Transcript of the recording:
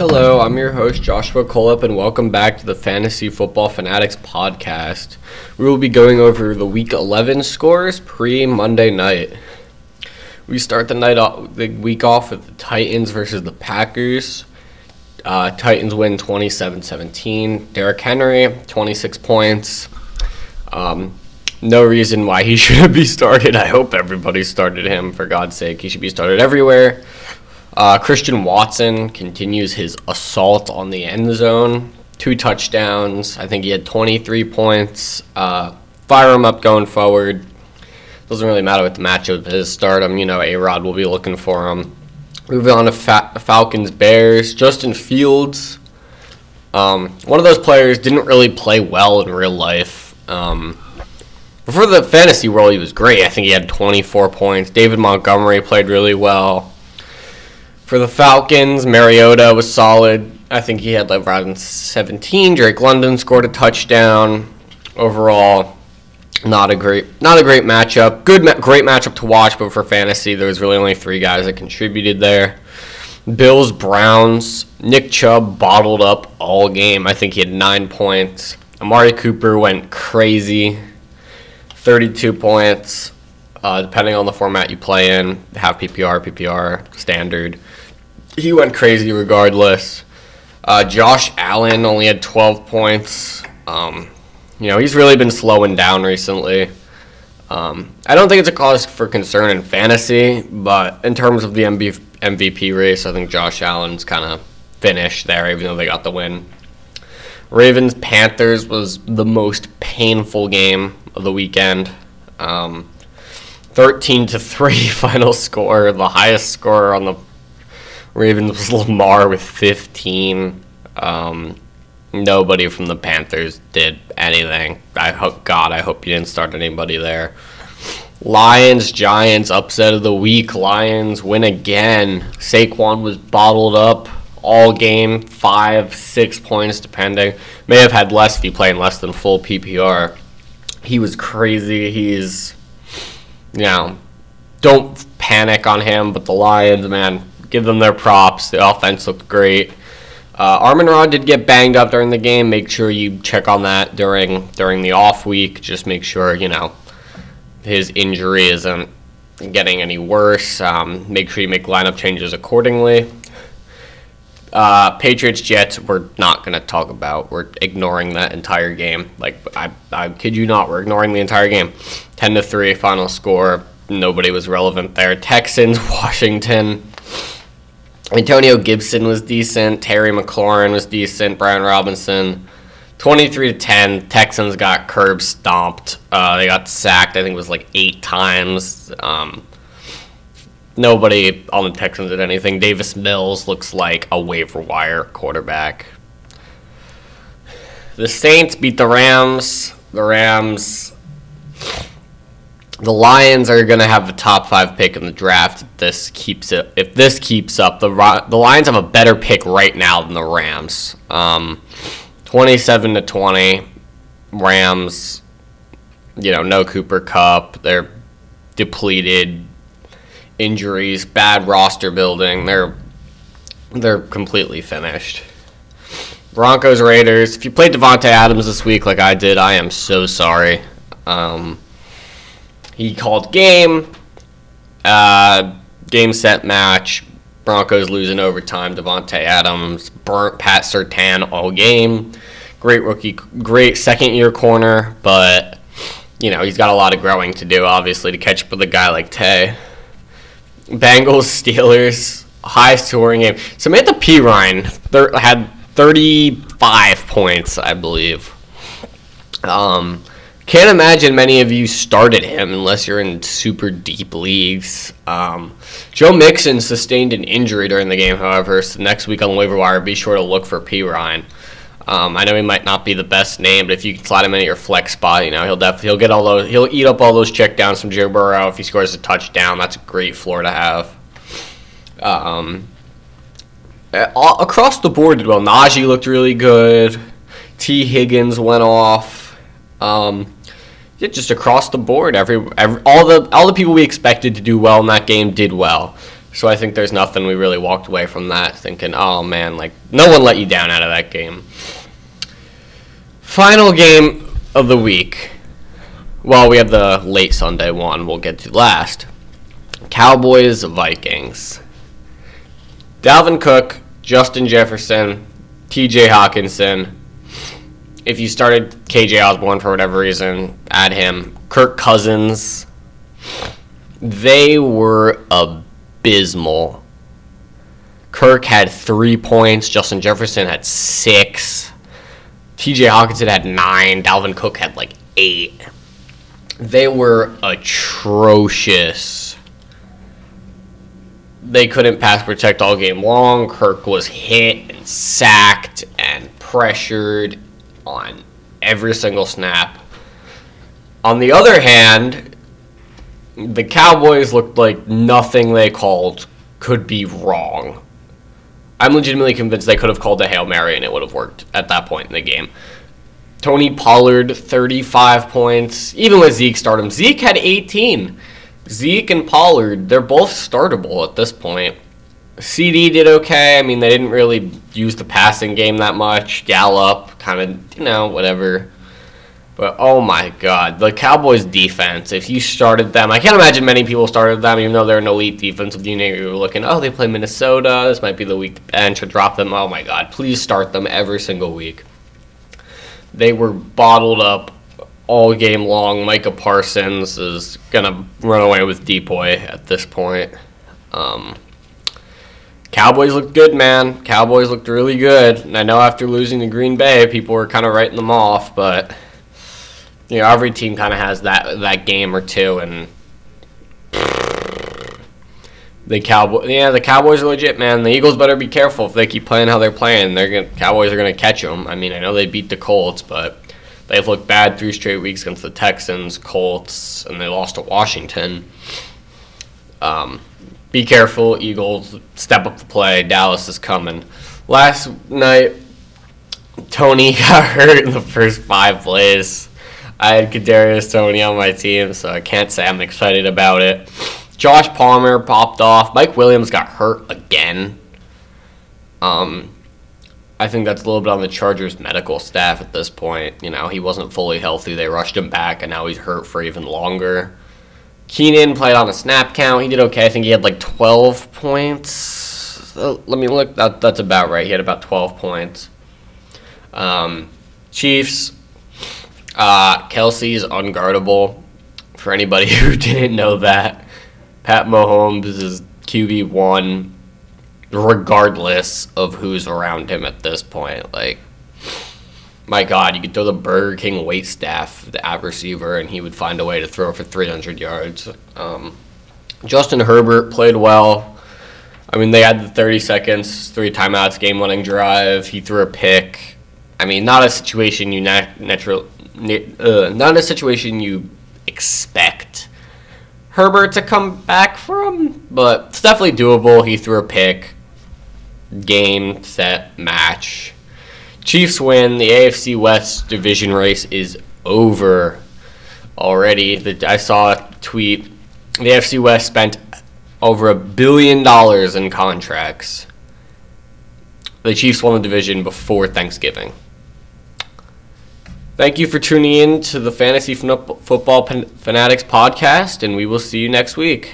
Hello, I'm your host Joshua Colep, and welcome back to the Fantasy Football Fanatics podcast. We will be going over the Week 11 scores pre Monday night. We start the night off, the week off with the Titans versus the Packers. Uh, Titans win 27-17. Derrick Henry 26 points. Um, no reason why he shouldn't be started. I hope everybody started him for God's sake. He should be started everywhere. Uh, Christian Watson continues his assault on the end zone. Two touchdowns. I think he had 23 points. Uh, fire him up going forward. Doesn't really matter what the matchup is. Start him. You know, A Rod will be looking for him. Moving on to Fa- Falcons Bears. Justin Fields. Um, one of those players didn't really play well in real life. Um, for the fantasy world, he was great. I think he had 24 points. David Montgomery played really well. For the Falcons, Mariota was solid. I think he had like around 17. Drake London scored a touchdown. Overall, not a great, not a great matchup. Good, great matchup to watch, but for fantasy, there was really only three guys that contributed there. Bills, Browns, Nick Chubb bottled up all game. I think he had nine points. Amari Cooper went crazy, 32 points. Uh, depending on the format you play in, have PPR, PPR, standard he went crazy regardless. Uh, Josh Allen only had 12 points. Um, you know, he's really been slowing down recently. Um, I don't think it's a cause for concern in fantasy, but in terms of the MB, MVP race, I think Josh Allen's kind of finished there, even though they got the win. Ravens Panthers was the most painful game of the weekend. Um, 13 to 3 final score, the highest score on the Ravens was Lamar with 15. Um, nobody from the Panthers did anything. I hope God, I hope you didn't start anybody there. Lions, Giants, upset of the week. Lions win again. Saquon was bottled up all game, five, six points, depending. May have had less if he played less than full PPR. He was crazy. He's, you know, don't panic on him, but the Lions, man, give them their props. The offense looked great. Uh, Amon Ra did get banged up during the game. Make sure you check on that during during the off week. Just make sure you know his injury isn't getting any worse. Um, make sure you make lineup changes accordingly. Uh, Patriots Jets we're not gonna talk about. We're ignoring that entire game. Like I, I kid you not, we're ignoring the entire game. Ten to three final score. Nobody was relevant there. Texans Washington. Antonio Gibson was decent. Terry McLaurin was decent. Brian Robinson. 23 to 10. Texans got curb stomped. Uh, they got sacked, I think it was like eight times. Um, nobody on the Texans did anything. Davis Mills looks like a waiver wire quarterback. The Saints beat the Rams. The Rams the Lions are going to have the top five pick in the draft. If this keeps it. If this keeps up, the the Lions have a better pick right now than the Rams. Um, Twenty-seven to twenty, Rams. You know, no Cooper Kupp. They're depleted. Injuries, bad roster building. They're they're completely finished. Broncos Raiders. If you played Davante Adams this week like I did, I am so sorry. Um, he called game, uh, game set match. Broncos losing overtime. Davante Adams burnt Pat Surtain all game. Great rookie, great second year corner, but you know he's got a lot of growing to do, obviously, to catch up with a guy like Tay. Bengals Steelers high scoring game. Samaje Perine thir- had 35 points, I believe. Um, can't imagine many of you started him unless you're in super deep leagues. Um, Joe Mixon sustained an injury during the game, however, so next week on waiver wire, be sure to look for Perine. Um, I know he might not be the best name, but if you can slide him in at your flex spot, you know he'll definitely he'll get all those he'll eat up all those checkdowns from Joe Burrow if he scores a touchdown. That's a great floor to have. Um, across the board did well. Najee looked really good. T Higgins went off. Um, yeah, just across the board, every, every all the all the people we expected to do well in that game did well. So I think there's nothing we really walked away from that thinking, oh man, like no one let you down out of that game. Final game of the week. Well, we have the late Sunday one we'll get to last. Cowboys Vikings. Dalvin Cook, Justin Jefferson, TJ Hockenson. If you started KJ Osborne for whatever reason, add him. Kirk Cousins. They were abysmal. Kirk had three points. Justin Jefferson had six. TJ Hockenson had nine. Dalvin Cook had like eight. They were atrocious. They couldn't pass protect all game long. Kirk was hit and sacked and pressured on every single snap. On the other hand, the Cowboys looked like nothing they called could be wrong. I'm legitimately convinced they could have called a Hail Mary and it would have worked at that point in the game. Tony Pollard, 35 points. Even with Zeke stardom, Zeke had 18. Zeke and Pollard, they're both startable at this point. CD did okay. I mean, they didn't really use the passing game that much. Gallup, kind of, you know, whatever. But oh my god, the Cowboys defense, if you started them, I can't imagine many people started them, even though they're an elite defensive unit. You were looking, oh, they play Minnesota. This might be the week to bench or drop them. Oh my god, please start them every single week. They were bottled up all game long. Micah Parsons is going to run away with DPOY at this point. Um, Cowboys looked good, man. Cowboys looked really good. And I know after losing to Green Bay, people were kind of writing them off, but know, every team kind of has that that game or two, and the Cowboy, yeah, the Cowboys are legit, man. The Eagles better be careful if they keep playing how they're playing. They're gonna, Cowboys are gonna catch them. I mean, I know they beat the Colts, but they've looked bad three straight weeks against the Texans, Colts, and they lost to Washington. Um, be careful, Eagles. Step up the play. Dallas is coming. Last night, Toney got hurt in the first five plays. I had Kadarius Toney on my team, so I can't say I'm excited about it. Josh Palmer popped off. Mike Williams got hurt again. Um, I think that's a little bit on the Chargers medical staff at this point. You know, he wasn't fully healthy. They rushed him back, and now he's hurt for even longer. Keenan played on a snap count. He did okay. I think he had like 12 points. Let me look. That, that's about right. He had about 12 points. Um, Chiefs. Uh, Kelce's unguardable. For anybody who didn't know that, Pat Mahomes is QB one, regardless of who's around him at this point. Like, my God, you could throw the Burger King wait staff the at receiver, and he would find a way to throw for 300 yards. Um, Justin Herbert played well. I mean, they had the 30 seconds, three timeouts, game-winning drive. He threw a pick. I mean, not a situation you nat- natural, uh, not a situation you expect Herbert to come back from, but it's definitely doable. He threw a pick. Game, set, match. Chiefs win. The AFC West division race is over already. The, I saw a tweet. The AFC West spent over a billion dollars in contracts. The Chiefs won the division before Thanksgiving. Thank you for tuning in to the Fantasy Football Fanatics podcast, and we will see you next week.